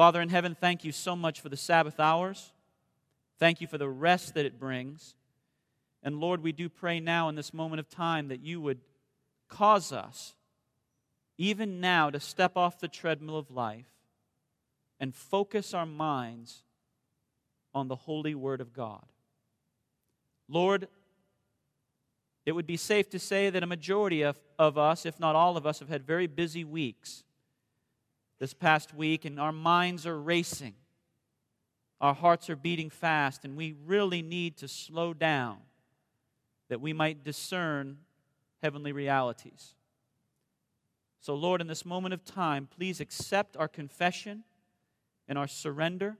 Father in heaven, thank you so much for the Sabbath hours. Thank you for the rest that it brings. And Lord, we do pray now in this moment of time that you would cause us, even now, to step off the treadmill of life and focus our minds on the holy word of God. Lord, it would be safe to say that a majority of, of us, if not all of us, have had very busy weeks this past week, and our minds are racing. Our hearts are beating fast, and we really need to slow down that we might discern heavenly realities. So, Lord, in this moment of time, please accept our confession and our surrender.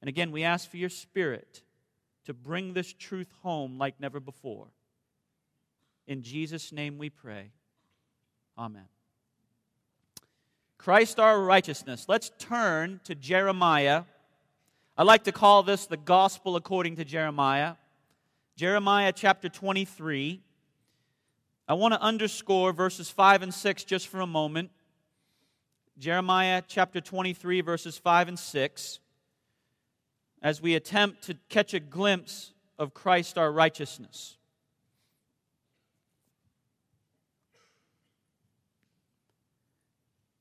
And again, we ask for your Spirit to bring this truth home like never before. In Jesus' name we pray. Amen. Christ our righteousness. Let's turn to Jeremiah. I like to call this the gospel according to Jeremiah. Jeremiah chapter 23. I want to underscore verses 5 and 6 just for a moment. Jeremiah chapter 23, verses 5 and 6, as we attempt to catch a glimpse of Christ our righteousness.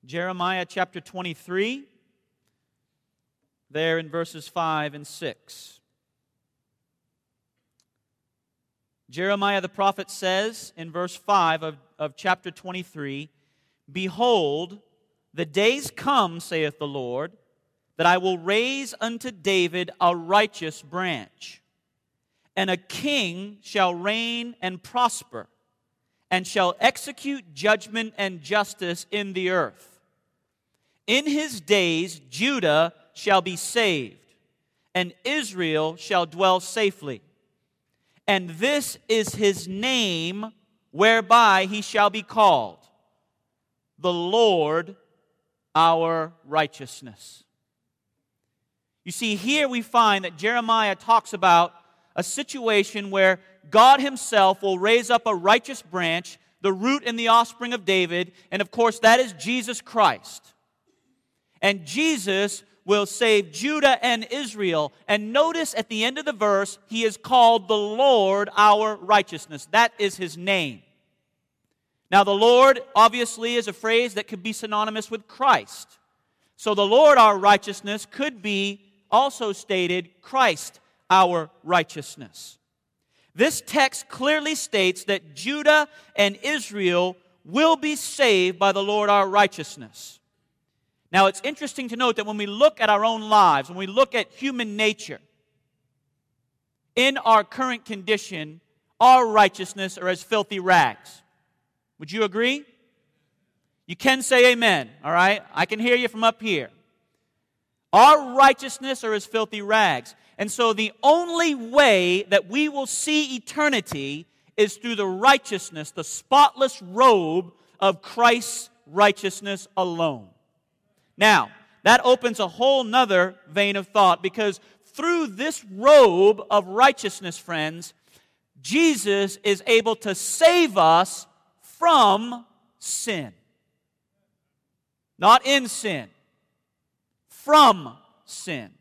Jeremiah chapter 23, there in verses 5 and 6. Jeremiah the prophet says in verse 5 of, of chapter 23 Behold, the days come, saith the Lord, that I will raise unto David a righteous branch, and a king shall reign and prosper, and shall execute judgment and justice in the earth. In his days, Judah shall be saved, and Israel shall dwell safely. And this is his name whereby he shall be called the Lord our righteousness. You see, here we find that Jeremiah talks about a situation where God Himself will raise up a righteous branch, the root and the offspring of David, and of course, that is Jesus Christ. And Jesus will save Judah and Israel. And notice at the end of the verse, he is called the Lord our righteousness. That is his name. Now, the Lord obviously is a phrase that could be synonymous with Christ. So, the Lord our righteousness could be also stated Christ our righteousness. This text clearly states that Judah and Israel will be saved by the Lord our righteousness. Now, it's interesting to note that when we look at our own lives, when we look at human nature, in our current condition, our righteousness are as filthy rags. Would you agree? You can say amen, all right? I can hear you from up here. Our righteousness are as filthy rags. And so the only way that we will see eternity is through the righteousness, the spotless robe of Christ's righteousness alone. Now, that opens a whole nother vein of thought because through this robe of righteousness, friends, Jesus is able to save us from sin. Not in sin, from sin.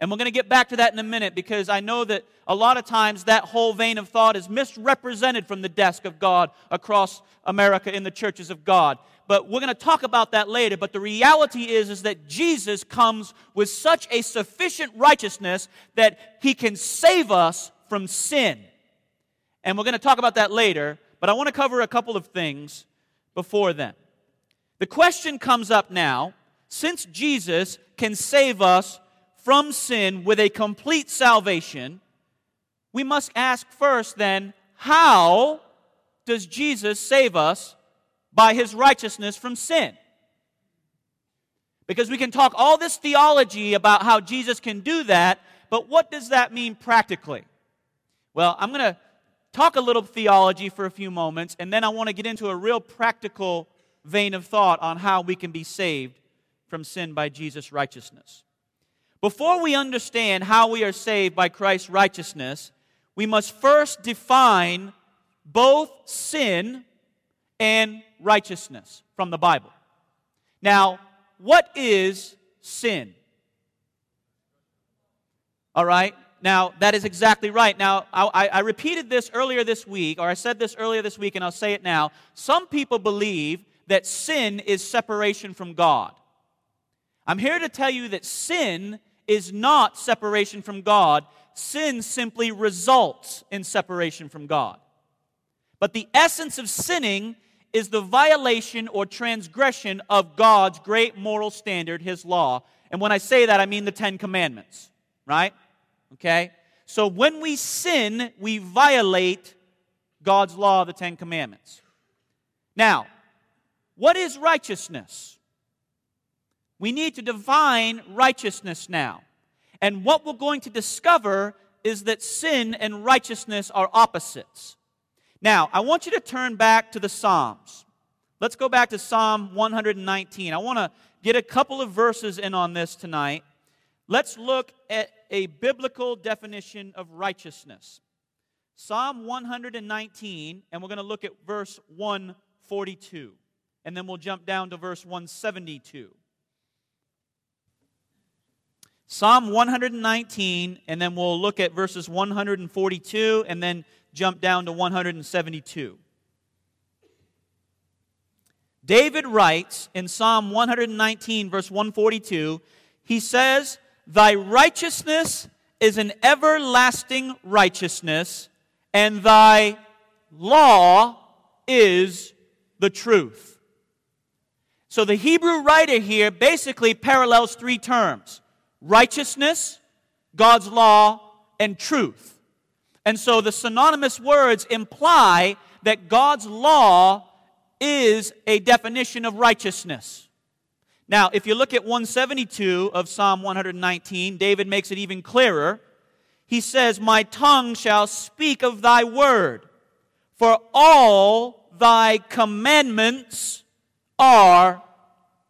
And we're going to get back to that in a minute because I know that a lot of times that whole vein of thought is misrepresented from the desk of God across America in the churches of God but we're going to talk about that later. But the reality is, is that Jesus comes with such a sufficient righteousness that he can save us from sin. And we're going to talk about that later, but I want to cover a couple of things before then. The question comes up now since Jesus can save us from sin with a complete salvation, we must ask first then, how does Jesus save us by his righteousness from sin. Because we can talk all this theology about how Jesus can do that, but what does that mean practically? Well, I'm going to talk a little theology for a few moments, and then I want to get into a real practical vein of thought on how we can be saved from sin by Jesus' righteousness. Before we understand how we are saved by Christ's righteousness, we must first define both sin and righteousness from the Bible. Now, what is sin. All right? Now, that is exactly right. Now, I, I, repeated this earlier this week, or I said this earlier this week, and I'll say it now. Some people believe that sin is separation from God. I'm here to tell you that sin is not separation from God. Sin simply results in separation from God. But the essence of sinning is the violation or transgression of God's great moral standard, His law. And when I say that, I mean the Ten Commandments, right? Okay? So when we sin, we violate God's law, the Ten Commandments. Now, what is righteousness? We need to define righteousness now. And what we're going to discover is that sin and righteousness are opposites. Now, I want you to turn back to the Psalms. Let's go back to Psalm 119. I want to get a couple of verses in on this tonight. Let's look at a biblical definition of righteousness. Psalm 119, and we're going to look at verse 142. And then we'll jump down to verse 172. Psalm 119, and then we'll look at verses 142 and then jump down to 172. David writes in Psalm 119, verse 142, he says, Thy righteousness is an everlasting righteousness, and thy law is the truth. So the Hebrew writer here basically parallels three terms righteousness, God's law, and truth. And so the synonymous words imply that God's law is a definition of righteousness. Now, if you look at 172 of Psalm 119, David makes it even clearer. He says, My tongue shall speak of thy word, for all thy commandments are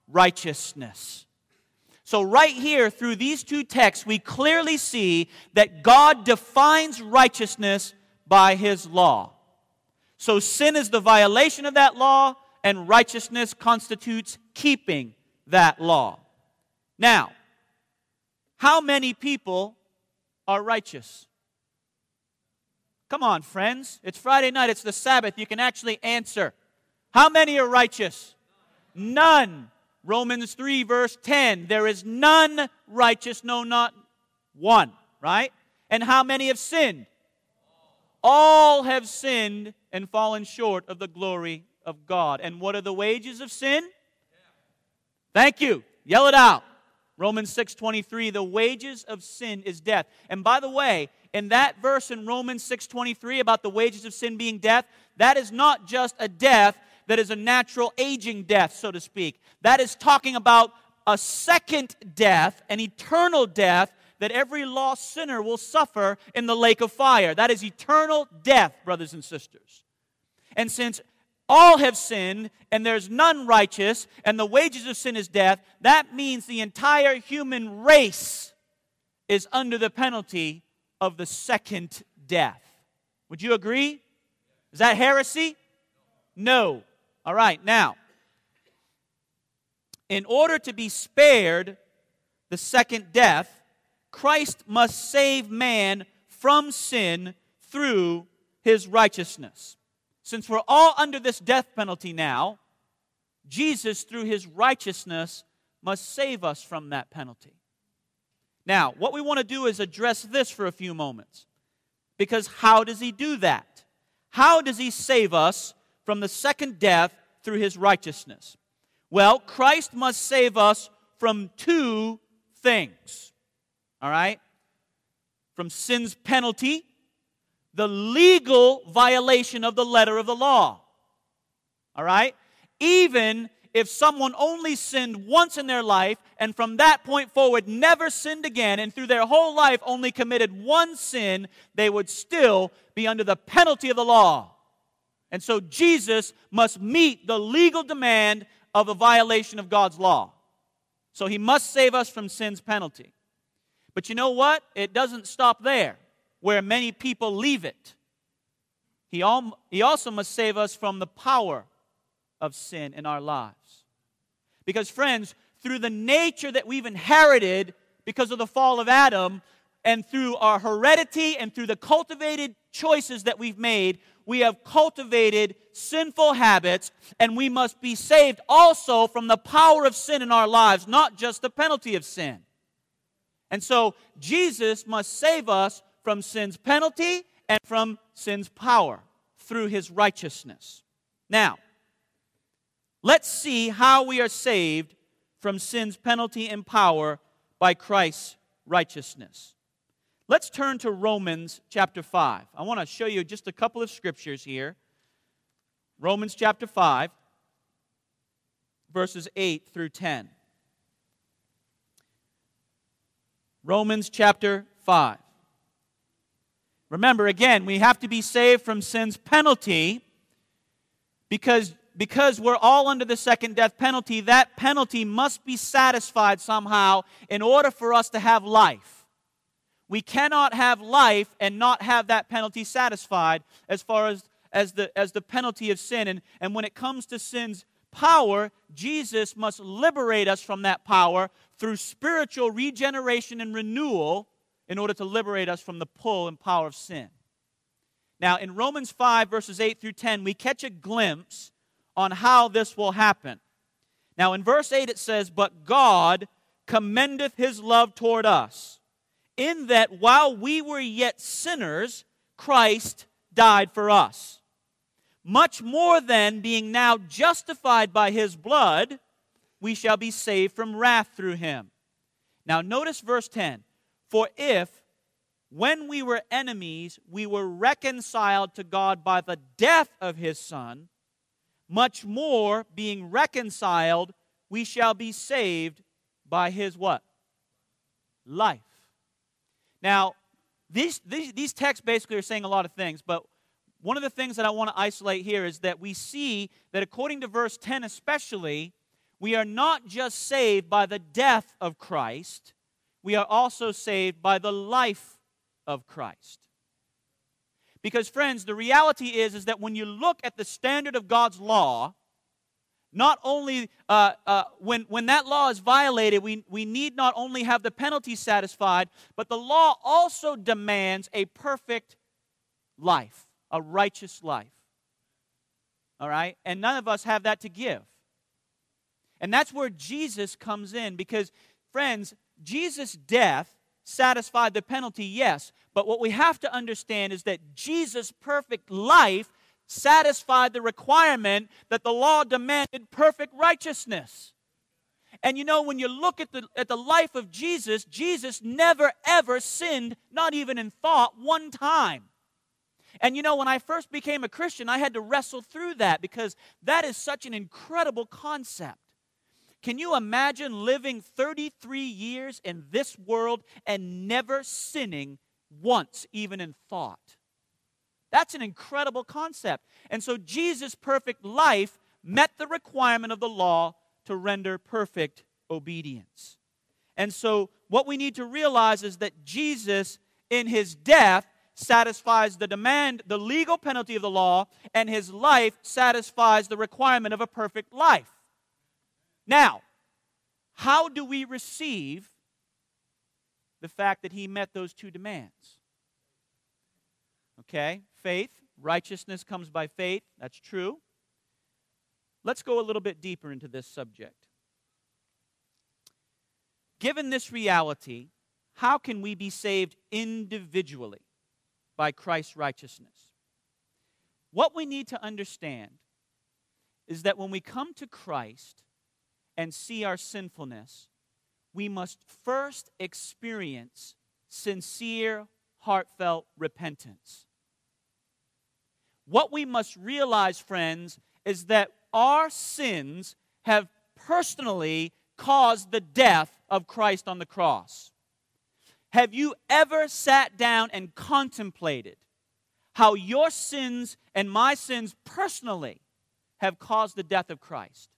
righteousness. So, right here, through these two texts, we clearly see that God defines righteousness by his law. So, sin is the violation of that law, and righteousness constitutes keeping that law. Now, how many people are righteous? Come on, friends. It's Friday night, it's the Sabbath. You can actually answer. How many are righteous? None. Romans 3, verse 10 there is none righteous, no, not one, right? And how many have sinned? All have sinned and fallen short of the glory of God. And what are the wages of sin? Thank you. Yell it out. Romans 6:23 the wages of sin is death. And by the way, in that verse in Romans 6:23 about the wages of sin being death, that is not just a death that is a natural aging death, so to speak. That is talking about a second death, an eternal death that every lost sinner will suffer in the lake of fire. That is eternal death, brothers and sisters. And since all have sinned and there's none righteous and the wages of sin is death, that means the entire human race is under the penalty of the second death. Would you agree? Is that heresy? No. All right, now, in order to be spared the second death, Christ must save man from sin through his righteousness. Since we're all under this death penalty now, Jesus, through his righteousness, must save us from that penalty. Now, what we want to do is address this for a few moments. Because how does he do that? How does he save us from the second death through his righteousness? Well, Christ must save us from two things. All right? From sin's penalty, the legal violation of the letter of the law. All right? Even if someone only sinned once in their life and from that point forward never sinned again and through their whole life only committed one sin, they would still be under the penalty of the law. And so Jesus must meet the legal demand of a violation of God's law. So he must save us from sin's penalty. But you know what? It doesn't stop there, where many people leave it. He, al- he also must save us from the power of sin in our lives. Because, friends, through the nature that we've inherited because of the fall of Adam, and through our heredity and through the cultivated choices that we've made, we have cultivated sinful habits, and we must be saved also from the power of sin in our lives, not just the penalty of sin. And so Jesus must save us from sin's penalty and from sin's power through his righteousness. Now, let's see how we are saved from sin's penalty and power by Christ's righteousness. Let's turn to Romans chapter 5. I want to show you just a couple of scriptures here. Romans chapter 5, verses 8 through 10. Romans chapter 5. Remember, again, we have to be saved from sin's penalty because, because we're all under the second death penalty. That penalty must be satisfied somehow in order for us to have life. We cannot have life and not have that penalty satisfied as far as, as, the, as the penalty of sin. And, and when it comes to sin's power, Jesus must liberate us from that power through spiritual regeneration and renewal in order to liberate us from the pull and power of sin. Now, in Romans 5, verses 8 through 10, we catch a glimpse on how this will happen. Now, in verse 8, it says, But God commendeth his love toward us in that while we were yet sinners, Christ died for us. Much more than being now justified by his blood, we shall be saved from wrath through him. Now, notice verse 10 For if, when we were enemies, we were reconciled to God by the death of his Son, much more, being reconciled, we shall be saved by his what? Life. Now, these, these, these texts basically are saying a lot of things, but one of the things that I want to isolate here is that we see that according to verse 10 especially, we are not just saved by the death of Christ, we are also saved by the life of Christ. Because, friends, the reality is, is that when you look at the standard of God's law, not only uh, uh, when, when that law is violated, we, we need not only have the penalty satisfied, but the law also demands a perfect life, a righteous life. All right? And none of us have that to give. And that's where Jesus comes in because, friends, Jesus' death satisfied the penalty, yes. But what we have to understand is that Jesus' perfect life satisfied the requirement that the law demanded perfect righteousness. And you know, when you look at the, at the life of Jesus, Jesus never ever sinned, not even in thought, one time. And you know, when I first became a Christian, I had to wrestle through that because that is such an incredible concept. Can you imagine living 33 years in this world and never sinning once, even in thought? That's an incredible concept. And so Jesus' perfect life met the requirement of the law to render perfect obedience. And so what we need to realize is that Jesus, in his death, satisfies the demand, the legal penalty of the law, and his life satisfies the requirement of a perfect life. Now, how do we receive the fact that he met those two demands? Okay? Faith. Righteousness comes by faith. That's true. Let's go a little bit deeper into this subject. Given this reality, how can we be saved individually by Christ's righteousness? What we need to understand is that when we come to Christ and see our sinfulness, we must first experience sincere, heartfelt repentance. What we must realize, friends, is that our sins have personally caused the death of Christ on the cross. Have you ever sat down and contemplated how your sins and my sins personally have caused the death of Christ?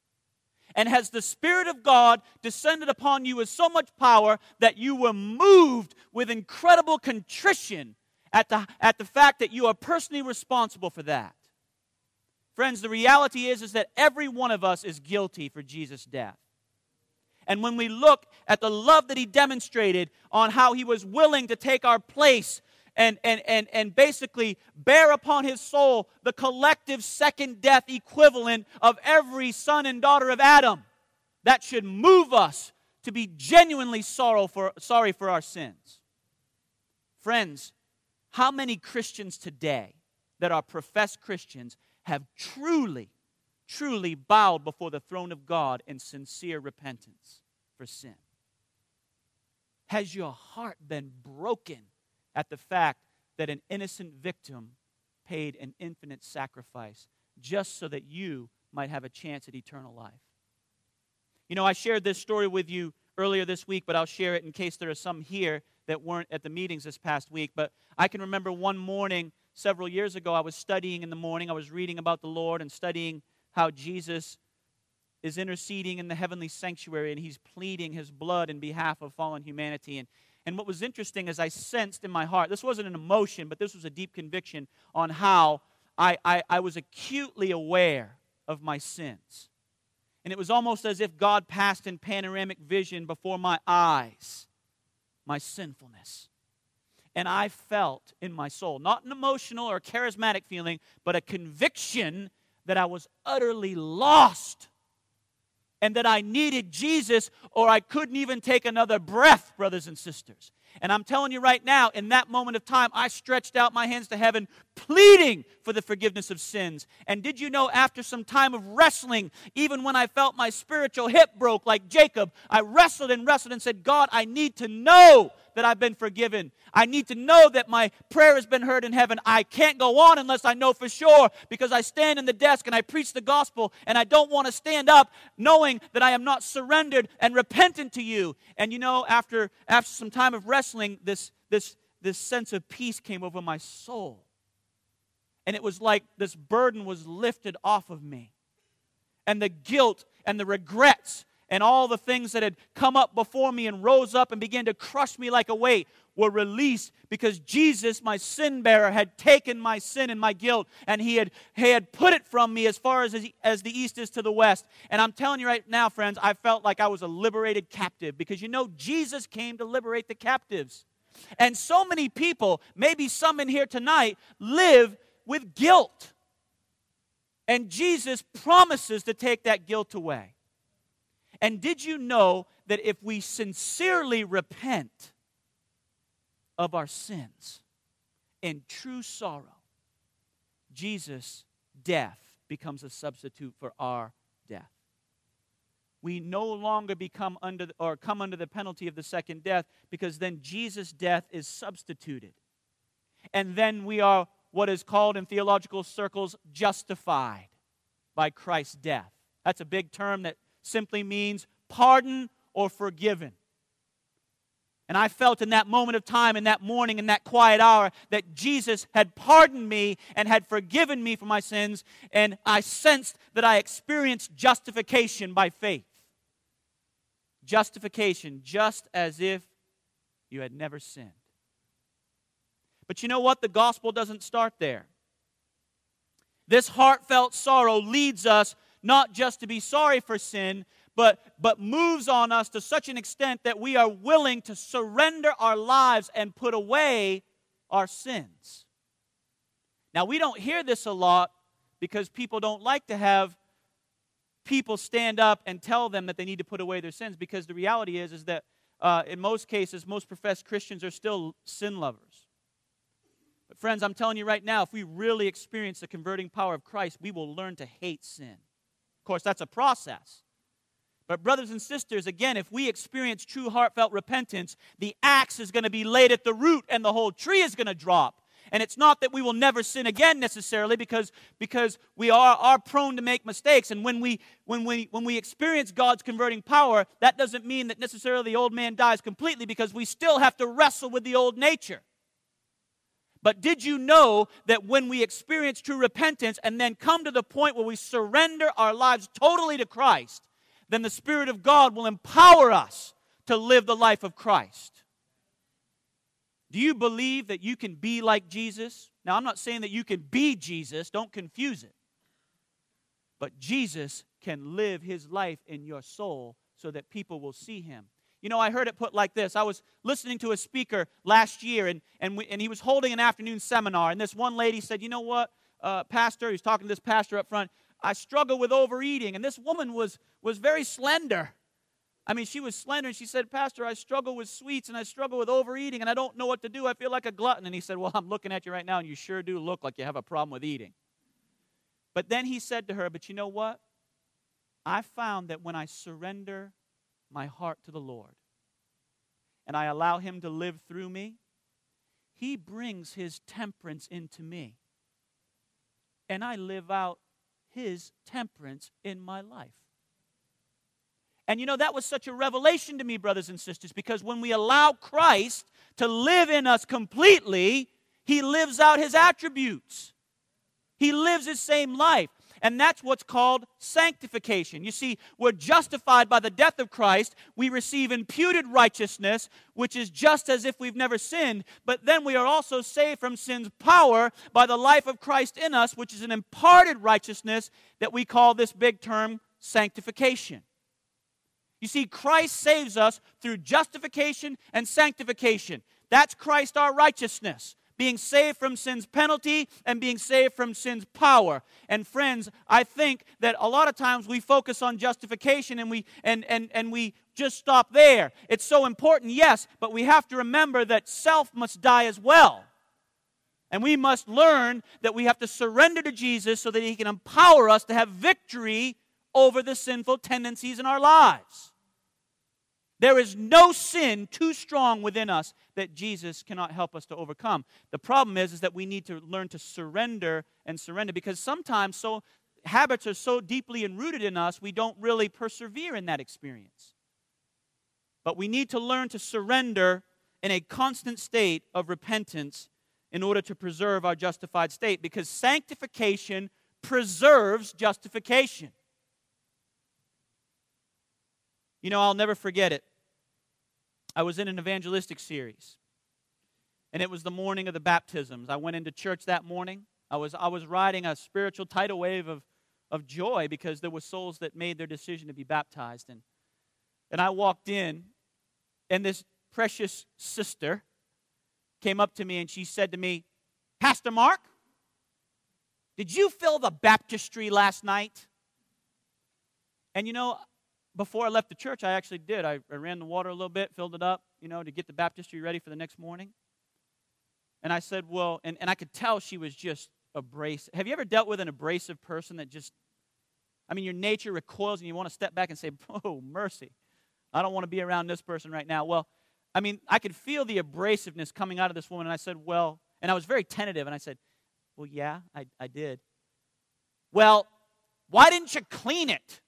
And has the Spirit of God descended upon you with so much power that you were moved with incredible contrition at the, at the fact that you are personally responsible for that. Friends, the reality is, is that every one of us is guilty for Jesus' death. And when we look at the love that he demonstrated on how he was willing to take our place and, and, and, and basically bear upon his soul the collective second death equivalent of every son and daughter of Adam, that should move us to be genuinely sorrow for, sorry for our sins. Friends, how many Christians today that are professed Christians have truly, truly bowed before the throne of God in sincere repentance for sin? Has your heart been broken at the fact that an innocent victim paid an infinite sacrifice just so that you might have a chance at eternal life? You know, I shared this story with you earlier this week, but I'll share it in case there are some here that weren't at the meetings this past week. But I can remember one morning several years ago, I was studying in the morning. I was reading about the Lord and studying how Jesus is interceding in the heavenly sanctuary and he's pleading his blood in behalf of fallen humanity. And, and what was interesting is I sensed in my heart, this wasn't an emotion, but this was a deep conviction on how I, I, I was acutely aware of my sins. And it was almost as if God passed in panoramic vision before my eyes my sinfulness. And I felt in my soul, not an emotional or charismatic feeling, but a conviction that I was utterly lost and that I needed Jesus or I couldn't even take another breath, brothers and sisters. And I'm telling you right now, in that moment of time, I stretched out my hands to heaven, pleading for the forgiveness of sins. And did you know, after some time of wrestling, even when I felt my spiritual hip broke like Jacob, I wrestled and wrestled and said, God, I need to know that I've been forgiven. I need to know that my prayer has been heard in heaven. I can't go on unless I know for sure because I stand in the desk and I preach the gospel and I don't want to stand up knowing that I am not surrendered and repentant to you. And you know, after, after some time of wrestling, this, this, this sense of peace came over my soul. And it was like this burden was lifted off of me. And the guilt and the regrets and all the things that had come up before me and rose up and began to crush me like a weight were released because Jesus, my sin bearer, had taken my sin and my guilt and he had, he had put it from me as far as, as the east is to the west. And I'm telling you right now, friends, I felt like I was a liberated captive because you know, Jesus came to liberate the captives. And so many people, maybe some in here tonight, live with guilt. And Jesus promises to take that guilt away. And did you know that if we sincerely repent of our sins in true sorrow, Jesus' death becomes a substitute for our death. We no longer become under or come under the penalty of the second death because then Jesus' death is substituted. And then we are what is called in theological circles justified by Christ's death. That's a big term that simply means pardon or forgiven. And I felt in that moment of time, in that morning, in that quiet hour, that Jesus had pardoned me and had forgiven me for my sins. And I sensed that I experienced justification by faith. Justification, just as if you had never sinned. But you know what? The gospel doesn't start there. This heartfelt sorrow leads us not just to be sorry for sin, but, but moves on us to such an extent that we are willing to surrender our lives and put away our sins. Now, we don't hear this a lot because people don't like to have people stand up and tell them that they need to put away their sins because the reality is, is that uh, in most cases, most professed Christians are still sin lovers. But, friends, I'm telling you right now, if we really experience the converting power of Christ, we will learn to hate sin course, that's a process. But, brothers and sisters, again, if we experience true heartfelt repentance, the axe is going to be laid at the root and the whole tree is going to drop. And it's not that we will never sin again necessarily because, because we are, are prone to make mistakes. And when we, when, we, when we experience God's converting power, that doesn't mean that necessarily the old man dies completely because we still have to wrestle with the old nature. But did you know that when we experience true repentance and then come to the point where we surrender our lives totally to Christ, then the Spirit of God will empower us to live the life of Christ? Do you believe that you can be like Jesus? Now, I'm not saying that you can be Jesus, don't confuse it. But Jesus can live his life in your soul so that people will see him. You know, I heard it put like this. I was listening to a speaker last year, and, and, we, and he was holding an afternoon seminar. And this one lady said, You know what, uh, Pastor? He was talking to this pastor up front. I struggle with overeating. And this woman was, was very slender. I mean, she was slender, and she said, Pastor, I struggle with sweets and I struggle with overeating, and I don't know what to do. I feel like a glutton. And he said, Well, I'm looking at you right now, and you sure do look like you have a problem with eating. But then he said to her, But you know what? I found that when I surrender my heart to the Lord and I allow Him to live through me, He brings His temperance into me. And I live out His temperance in my life. And you know, that was such a revelation to me, brothers and sisters, because when we allow Christ to live in us completely, He lives out His attributes. He lives His same life. And that's what's called sanctification. You see, we're justified by the death of Christ. We receive imputed righteousness, which is just as if we've never sinned. But then we are also saved from sin's power by the life of Christ in us, which is an imparted righteousness that we call this big term sanctification. You see, Christ saves us through justification and sanctification. That's Christ our righteousness being saved from sin's penalty and being saved from sin's power. And friends, I think that a lot of times we focus on justification and we and and and we just stop there. It's so important, yes, but we have to remember that self must die as well. And we must learn that we have to surrender to Jesus so that he can empower us to have victory over the sinful tendencies in our lives. There is no sin too strong within us that Jesus cannot help us to overcome. The problem is, is that we need to learn to surrender and surrender because sometimes so habits are so deeply enrooted in us, we don't really persevere in that experience. But we need to learn to surrender in a constant state of repentance in order to preserve our justified state because sanctification preserves justification. You know, I'll never forget it. I was in an evangelistic series. And it was the morning of the baptisms. I went into church that morning. I was, I was riding a spiritual tidal wave of, of joy because there were souls that made their decision to be baptized. And, and I walked in, and this precious sister came up to me and she said to me, Pastor Marc, did you fill the baptistry last night? And you know, before I left the church, I actually did. I, I ran the water a little bit, filled it up, you know, to get the baptistry ready for the next morning. And I said, Well, and, and I could tell she was just abrasive. Have you ever dealt with an abrasive person that just, I mean, your nature recoils and you want to step back and say, Oh, mercy. I don't want to be around this person right now. Well, I mean, I could feel the abrasiveness coming out of this woman. And I said, Well, and I was very tentative. And I said, Well, yeah, I, I did. Well, why didn't you clean it?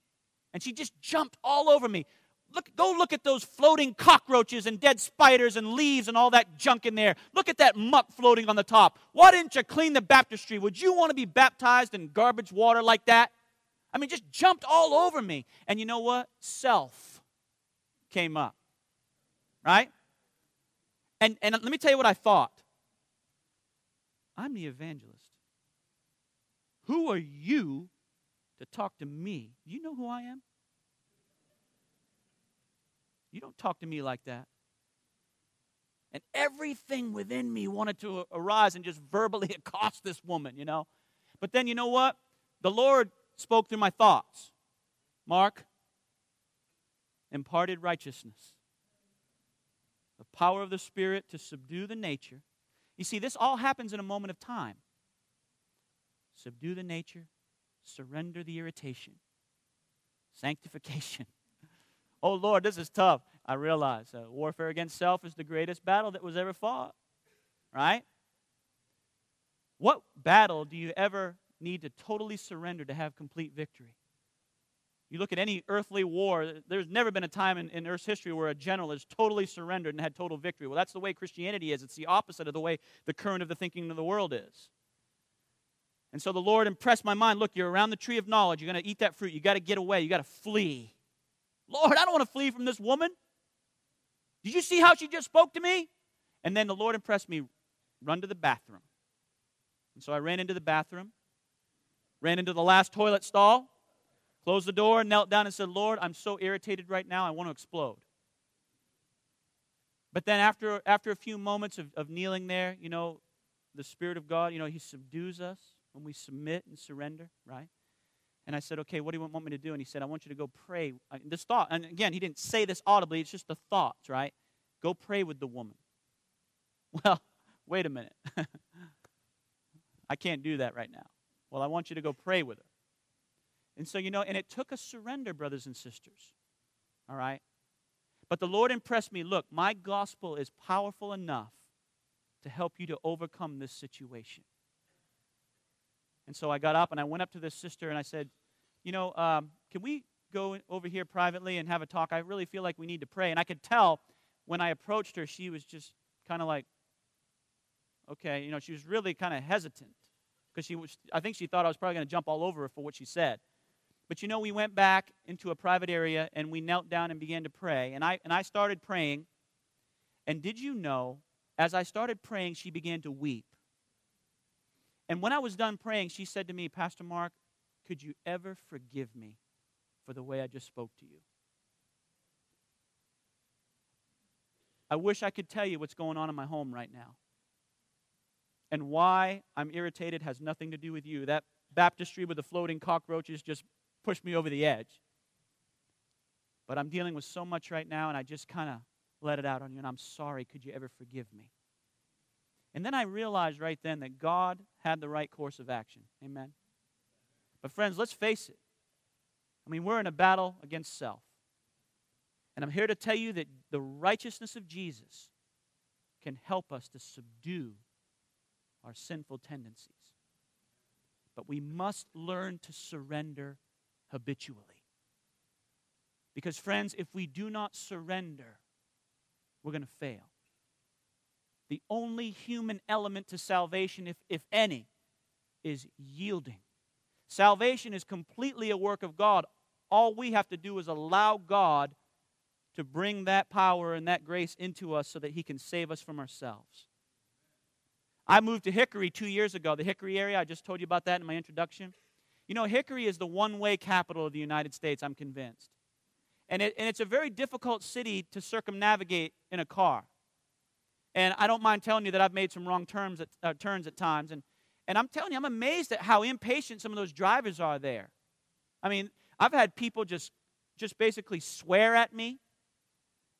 And she just jumped all over me. Look, go look at those floating cockroaches and dead spiders and leaves and all that junk in there. Look at that muck floating on the top. Why didn't you clean the baptistry? Would you want to be baptized in garbage water like that? I mean, just jumped all over me. And you know what? Self came up. Right? And, and let me tell you what I thought. I'm the evangelist. Who are you to talk to me. You know who I am? You don't talk to me like that. And everything within me wanted to arise and just verbally accost this woman, you know. But then you know what? The Lord spoke through my thoughts. Marc, imparted righteousness, the power of the Spirit to subdue the nature. You see, this all happens in a moment of time. Subdue the nature, Surrender the irritation. Sanctification. Oh, Lord, this is tough. I realize uh, warfare against self is the greatest battle that was ever fought. Right? What battle do you ever need to totally surrender to have complete victory? You look at any earthly war, there's never been a time in, in, Earth's history where a general has totally surrendered and had total victory. Well, that's the way Christianity is. It's the opposite of the way the current of the thinking of the world is. And so the Lord impressed my mind look, you're around the tree of knowledge. You're going to eat that fruit. You got to get away. You got to flee. Lord, I don't want to flee from this woman. Did you see how she just spoke to me? And then the Lord impressed me run to the bathroom. And so I ran into the bathroom, ran into the last toilet stall, Closed the door, knelt down, and said, Lord, I'm so irritated right now, I want to explode. But then after, after a few moments of, of kneeling there, you know, the Spirit of God, you know, He subdues us when we submit and surrender, right? And I said, okay, what do you want me to do? And he said, I want you to go pray. This thought, and again, he didn't say this audibly, it's just the thoughts, right? Go pray with the woman. Well, wait a minute. I can't do that right now. Well, I want you to go pray with her. And so, you know, and it took a surrender, brothers and sisters. All right? But the Lord impressed me look, my gospel is powerful enough to help you to overcome this situation. And so I got up and I went up to this sister and I said, You know, um, can we go over here privately and have a talk? I really feel like we need to pray. And I could tell when I approached her, she was just kind of like, Okay, you know, she was really kind of hesitant because she was, I think she thought I was probably going to jump all over her for what she said. But you know, we went back into a private area and we knelt down and began to pray. And I, and I started praying. And did you know, as I started praying, she began to weep. And when I was done praying, she said to me, Pastor Marc, could you ever forgive me for the way I just spoke to you? I wish I could tell you what's going on in my home right now. And why I'm irritated has nothing to do with you. That baptistry with the floating cockroaches just pushed me over the edge. But I'm dealing with so much right now, and I just kind of let it out on you, and I'm sorry. Could you ever forgive me? And then I realized right then that God had the right course of action. Amen. But, friends, let's face it. I mean, we're in a battle against self. And I'm here to tell you that the righteousness of Jesus can help us to subdue our sinful tendencies. But we must learn to surrender habitually. Because, friends, if we do not surrender, we're going to fail. The only human element to salvation, if, if any, is yielding. Salvation is completely a work of God. All we have to do is allow God to bring that power and that grace into us so that He can save us from ourselves. I moved to Hickory two years ago, the Hickory area. I just told you about that in my introduction. You know, Hickory is the one way capital of the United States, I'm convinced. And, it, and it's a very difficult city to circumnavigate in a car. And I don't mind telling you that I've made some wrong terms at, uh, turns at times. And, and I'm telling you, I'm amazed at how impatient some of those drivers are there. I mean, I've had people just, just basically swear at me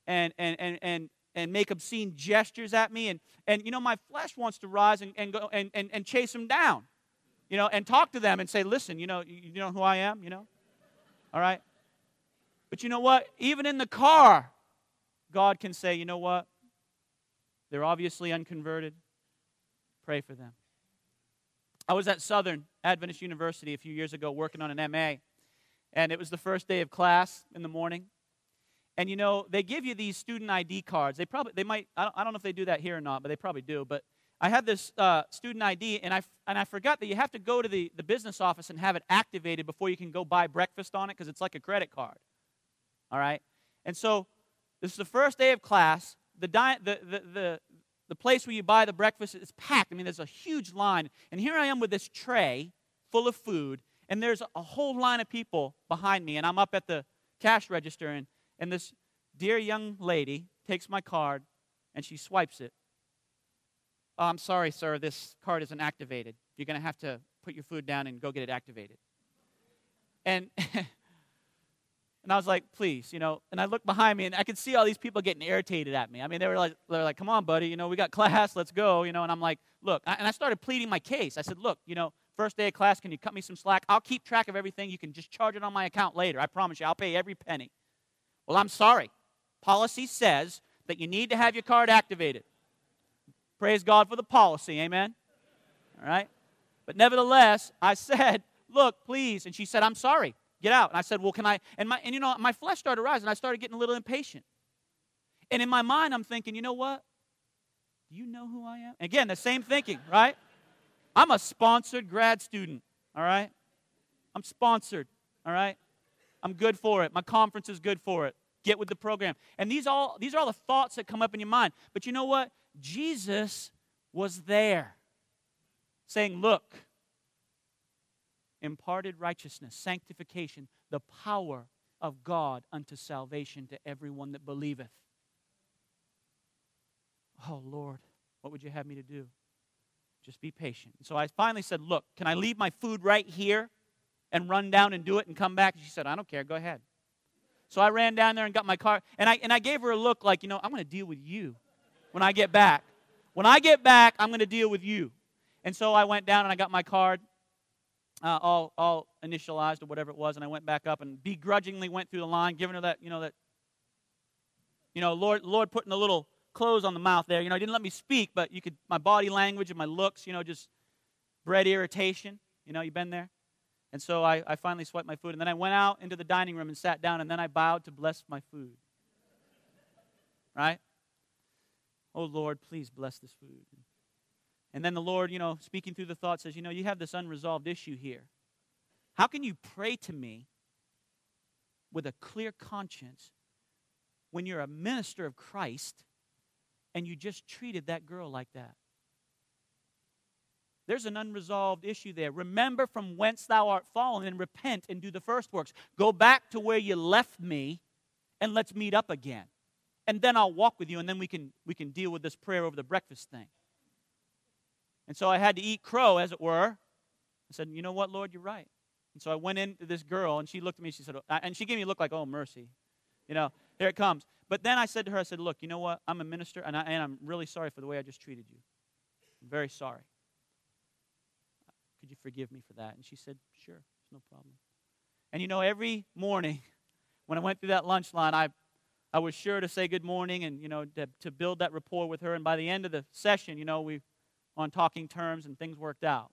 and, and, and, and, and make obscene gestures at me. And, and you know, my flesh wants to rise and, and, go, and, and, and chase them down, you know, and talk to them and say, listen, you know, you know who I am, you know? All right? But you know what? Even in the car, God can say, you know what? They're obviously unconverted. Pray for them. I was at Southern Adventist University a few years ago working on an MA, and it was the first day of class in the morning. And you know, they give you these student ID cards. They probably, they might, I don't, I don't know if they do that here or not, but they probably do. But I had this uh, student ID, and I, and I forgot that you have to go to the, the business office and have it activated before you can go buy breakfast on it because it's like a credit card. All right? And so this is the first day of class. The, di- the, the, the, the place where you buy the breakfast is packed. I mean, there's a huge line. And here I am with this tray full of food, and there's a whole line of people behind me, and I'm up at the cash register, and and this dear young lady takes my card and she swipes it. Oh, I'm sorry, sir, this card isn't activated. You're going to have to put your food down and go get it activated. And and I was like, please, you know. And I looked behind me, and I could see all these people getting irritated at me. I mean, they were like, they're like, come on, buddy, you know, we got class, let's go, you know. And I'm like, look, and I started pleading my case. I said, look, you know, first day of class, can you cut me some slack? I'll keep track of everything. You can just charge it on my account later. I promise you, I'll pay every penny. Well, I'm sorry. Policy says that you need to have your card activated. Praise God for the policy, amen? All right? But nevertheless, I said, Look, please. And she said, I'm sorry. Get out. And I said, Well, can I? And, my, and you know, my flesh started rising. I started getting a little impatient. And in my mind, I'm thinking, You know what? Do you know who I am? Again, the same thinking, right? I'm a sponsored grad student, all right? I'm sponsored, all right? I'm good for it. My conference is good for it. Get with the program. And these all these are all the thoughts that come up in your mind. But you know what? Jesus was there saying, "Look, imparted righteousness, sanctification, the power of God unto salvation to everyone that believeth. Oh, Lord, what would you have me to do? Just be patient. So I finally said, Look, can I leave my food right here and run down and do it and come back? She said, I don't care. Go ahead. So I ran down there and got my car. And I, and I gave her a look like, you know, I'm going to deal with you when I get back. When I get back, I'm going to deal with you. And so I went down and I got my card, uh, all, all initialized or whatever it was, and I went back up and begrudgingly went through the line, giving her that, you know, that, you know, Lord, Lord putting a little clothes on the mouth there. You know, he didn't let me speak, but you could, my body language and my looks, you know, just bred irritation. You know, you've been there? And so I, I finally swiped my food, and then I went out into the dining room and sat down, and then I bowed to bless my food. Right? Oh, Lord, please bless this food. And then the Lord, you know, speaking through the thought says, You know, you have this unresolved issue here. How can you pray to me with a clear conscience when you're a minister of Christ and you just treated that girl like that? There's an unresolved issue there. Remember from whence thou art fallen and repent and do the first works. Go back to where you left me and let's meet up again. And then I'll walk with you and then we can we can deal with this prayer over the breakfast thing. And so I had to eat crow, as it were. I said, You know what, Lord, you're right. And so I went into this girl, and she looked at me. She said, oh, and she gave me a look like, Oh, mercy. You know, here it comes. But then I said to her, I said, Look, you know what? I'm a minister, and, I, and I'm really sorry for the way I just treated you. I'm very sorry. Could you forgive me for that? And she said, Sure, it's no problem. And you know, every morning when I went through that lunch line, I, I was sure to say good morning and, you know, to, to build that rapport with her. And by the end of the session, you know, we on talking terms and things worked out.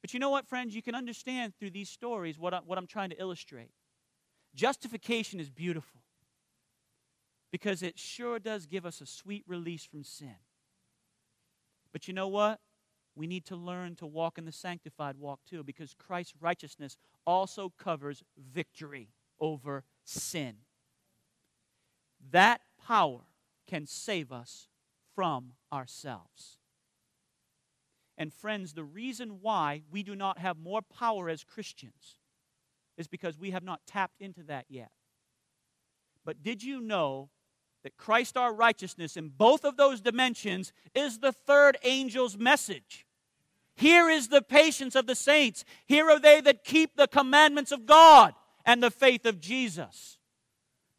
But you know what, friends? You can understand through these stories what, I, what I'm trying to illustrate. Justification is beautiful because it sure does give us a sweet release from sin. But you know what? We need to learn to walk in the sanctified walk too because Christ's righteousness also covers victory over sin. That power can save us from ourselves. And friends, the reason why we do not have more power as Christians is because we have not tapped into that yet. But did you know that Christ our righteousness in both of those dimensions is the third angel's message? Here is the patience of the saints. Here are they that keep the commandments of God and the faith of Jesus.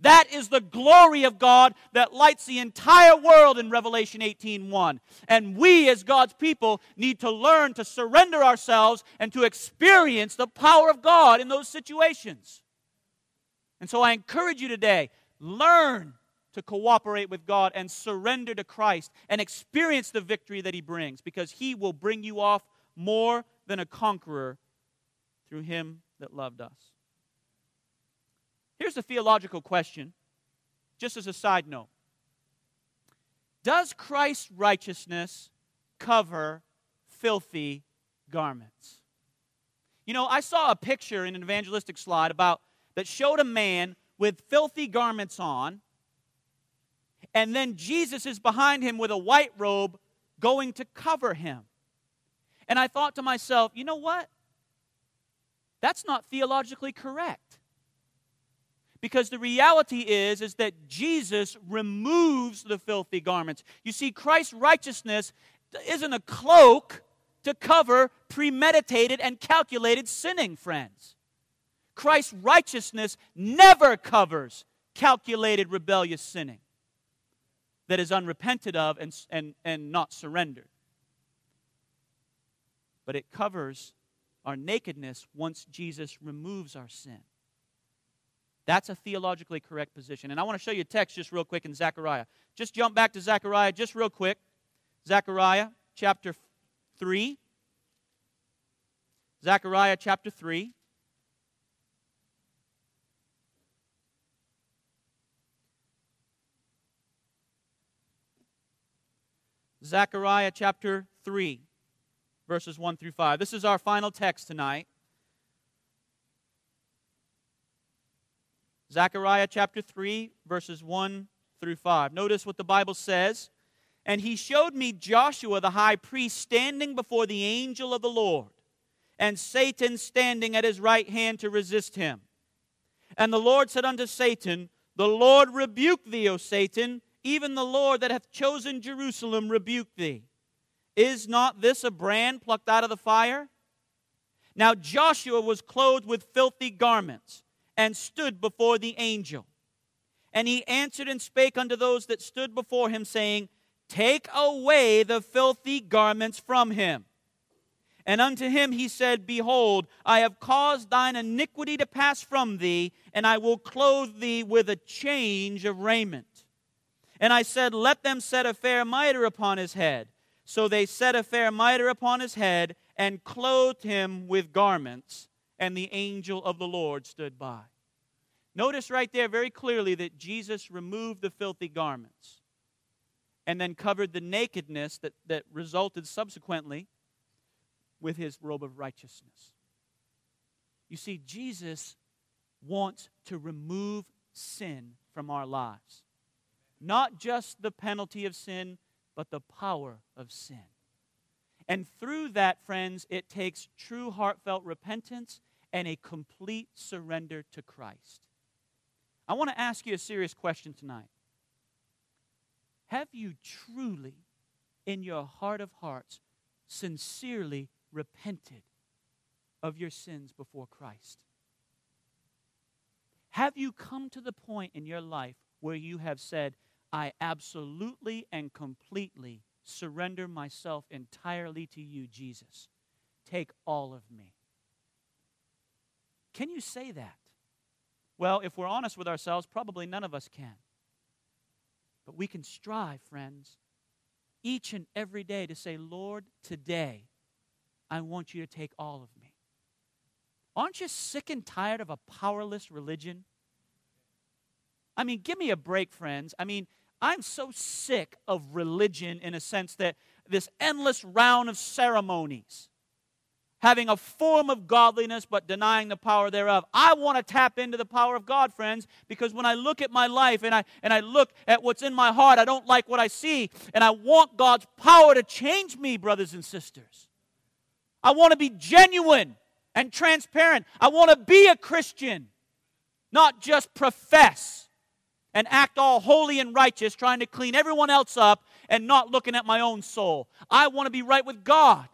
That is the glory of God that lights the entire world in Revelation 18:1. And we as God's people need to learn to surrender ourselves and to experience the power of God in those situations. And so I encourage you today, learn to cooperate with God and surrender to Christ and experience the victory that he brings because he will bring you off more than a conqueror through him that loved us. Here's a theological question, just as a side note Does Christ's righteousness cover filthy garments? You know, I saw a picture in an evangelistic slide about that showed a man with filthy garments on, and then Jesus is behind him with a white robe going to cover him. And I thought to myself, you know what? That's not theologically correct. Because the reality is is that Jesus removes the filthy garments. You see Christ's righteousness isn't a cloak to cover premeditated and calculated sinning, friends. Christ's righteousness never covers calculated rebellious sinning that is unrepented of and, and, and not surrendered. But it covers our nakedness once Jesus removes our sin. That's a theologically correct position. And I want to show you a text just real quick in Zechariah. Just jump back to Zechariah just real quick. Zechariah chapter 3. Zechariah chapter 3. Zechariah chapter 3, verses 1 through 5. This is our final text tonight. Zechariah chapter 3, verses 1 through 5. Notice what the Bible says. And he showed me Joshua the high priest standing before the angel of the Lord. and Satan standing at his right hand to resist him. And the Lord said unto Satan, The Lord rebuke thee, O Satan, even the Lord that hath chosen Jerusalem rebuke thee. Is not this a brand plucked out of the fire? Now Joshua was clothed with filthy garments and stood before the angel. And he answered and spake unto those that stood before him, saying, Take away the filthy garments from him. And unto him he said, Behold, I have caused thine iniquity to pass from thee, and I will clothe thee with a change of raiment. And I said, Let them set a fair mitre upon his head. So they set a fair mitre upon his head, and clothed him with garments. And the angel of the Lord stood by. Notice right there very clearly that Jesus removed the filthy garments and then covered the nakedness that, that resulted subsequently with his robe of righteousness. You see, Jesus wants to remove sin from our lives. Not just the penalty of sin, but the power of sin. And through that, friends, it takes true heartfelt repentance and a complete surrender to Christ. I want to ask you a serious question tonight. Have you truly, in your heart of hearts, sincerely repented of your sins before Christ? Have you come to the point in your life where you have said, I absolutely and completely surrender myself entirely to you, Jesus? Take all of me. Can you say that? Well, if we're honest with ourselves, probably none of us can. But we can strive, friends, each and every day to say, Lord, today I want you to take all of me. Aren't you sick and tired of a powerless religion? I mean, give me a break, friends. I mean, I'm so sick of religion in a sense that this endless round of ceremonies, having a form of godliness but denying the power thereof. I want to tap into the power of God, friends, because when I look at my life and I and I look at what's in my heart, I don't like what I see, and I want God's power to change me, brothers and sisters. I want to be genuine and transparent. I want to be a Christian, not just profess and act all holy and righteous, trying to clean everyone else up and not looking at my own soul. I want to be right with God.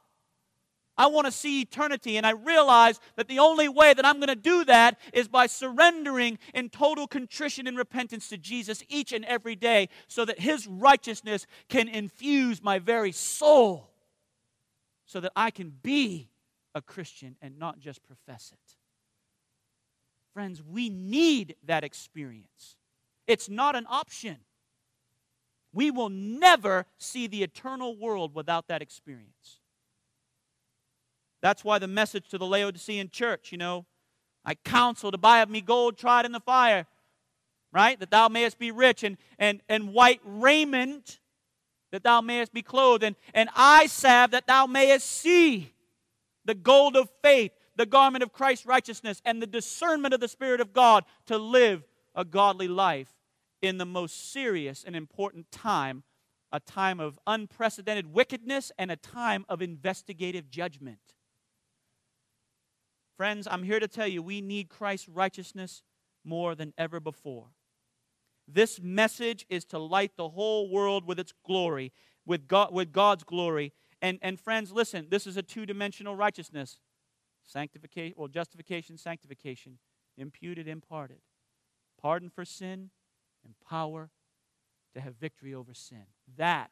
I want to see eternity, and I realize that the only way that I'm going to do that is by surrendering in total contrition and repentance to Jesus each and every day so that His righteousness can infuse my very soul so that I can be a Christian and not just profess it. Friends, we need that experience. It's not an option. We will never see the eternal world without that experience. That's why the message to the Laodicean church, you know, I counsel to buy of me gold tried in the fire, right? That thou mayest be rich, and, and, and white raiment that thou mayest be clothed, and, and eye salve that thou mayest see. The gold of faith, the garment of Christ's righteousness, and the discernment of the Spirit of God to live a godly life in the most serious and important time, a time of unprecedented wickedness and a time of investigative judgment. Friends, I'm here to tell you we need Christ's righteousness more than ever before. This message is to light the whole world with its glory, with, God, with God's glory. And, and friends, listen, this is a two dimensional righteousness sanctification, well, justification, sanctification, imputed, imparted, pardon for sin, and power to have victory over sin. That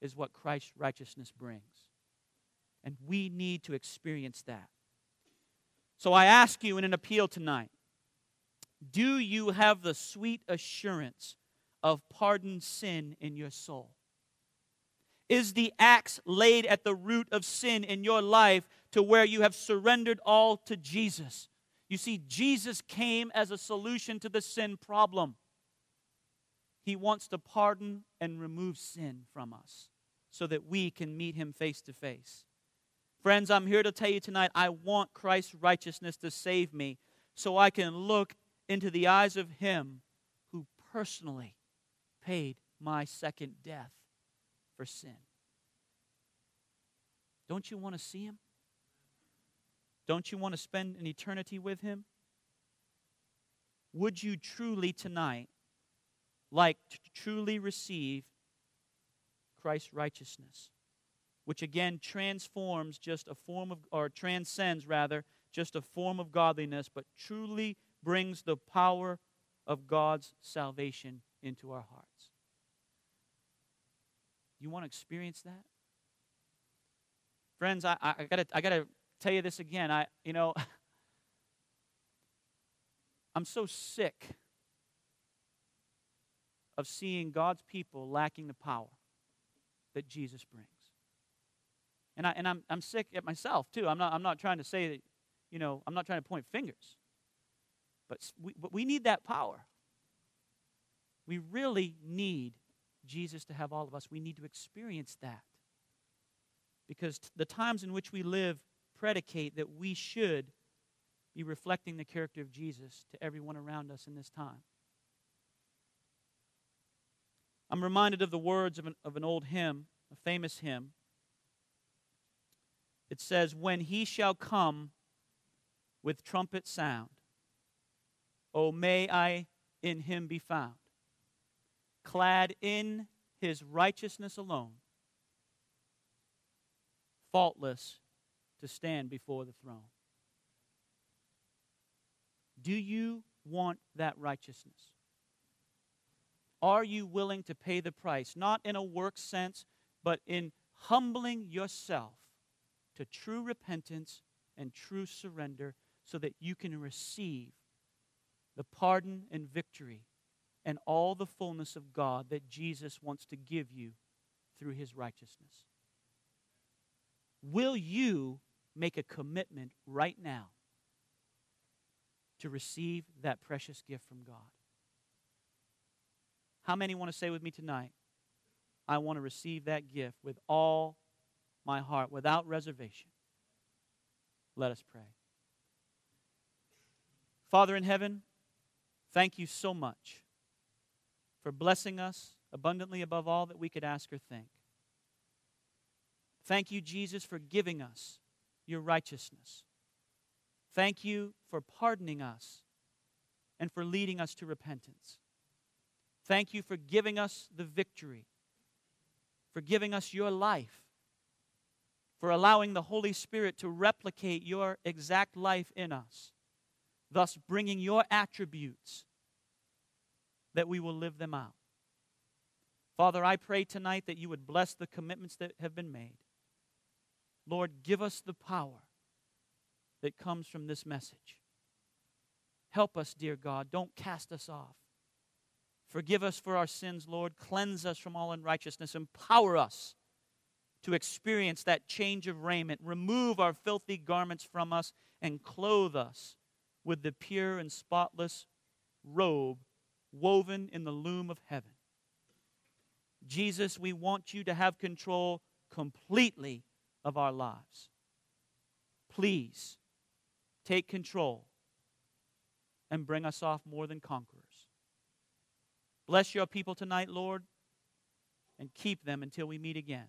is what Christ's righteousness brings. And we need to experience that. So I ask you in an appeal tonight do you have the sweet assurance of pardoned sin in your soul? Is the axe laid at the root of sin in your life to where you have surrendered all to Jesus? You see, Jesus came as a solution to the sin problem. He wants to pardon and remove sin from us so that we can meet Him face to face. Friends, I'm here to tell you tonight I want Christ's righteousness to save me so I can look into the eyes of Him who personally paid my second death for sin. Don't you want to see Him? Don't you want to spend an eternity with Him? Would you truly tonight like to truly receive Christ's righteousness, which again transforms just a form of, or transcends rather, just a form of godliness, but truly brings the power of God's salvation into our hearts? You want to experience that? Friends, I, I, I gotta I gotta tell you this again. I you know I'm so sick of seeing God's people lacking the power that Jesus brings. And, I, and I'm, I'm sick at myself, too. I'm not, I'm not trying to say that, you know, I'm not trying to point fingers. But we, but we need that power. We really need Jesus to have all of us. We need to experience that. Because the times in which we live predicate that we should be reflecting the character of Jesus to everyone around us in this time. I'm reminded of the words of an, of an old hymn, a famous hymn. It says, When he shall come with trumpet sound, oh, may I in him be found, clad in his righteousness alone, faultless to stand before the throne. Do you want that righteousness? Are you willing to pay the price? Not in a work sense, but in humbling yourself to true repentance and true surrender so that you can receive the pardon and victory and all the fullness of God that Jesus wants to give you through his righteousness. Will you make a commitment right now to receive that precious gift from God? How many want to say with me tonight, I want to receive that gift with all my heart, without reservation? Let us pray. Father in heaven, thank you so much for blessing us abundantly above all that we could ask or think. Thank you, Jesus, for giving us your righteousness. Thank you for pardoning us and for leading us to repentance. Thank you for giving us the victory, for giving us your life, for allowing the Holy Spirit to replicate your exact life in us, thus bringing your attributes that we will live them out. Father, I pray tonight that you would bless the commitments that have been made. Lord, give us the power that comes from this message. Help us, dear God. Don't cast us off. Forgive us for our sins, Lord. Cleanse us from all unrighteousness. Empower us to experience that change of raiment. Remove our filthy garments from us and clothe us with the pure and spotless robe woven in the loom of heaven. Jesus, we want you to have control completely of our lives. Please take control and bring us off more than conquerors. Bless your people tonight, Lord, and keep them until we meet again.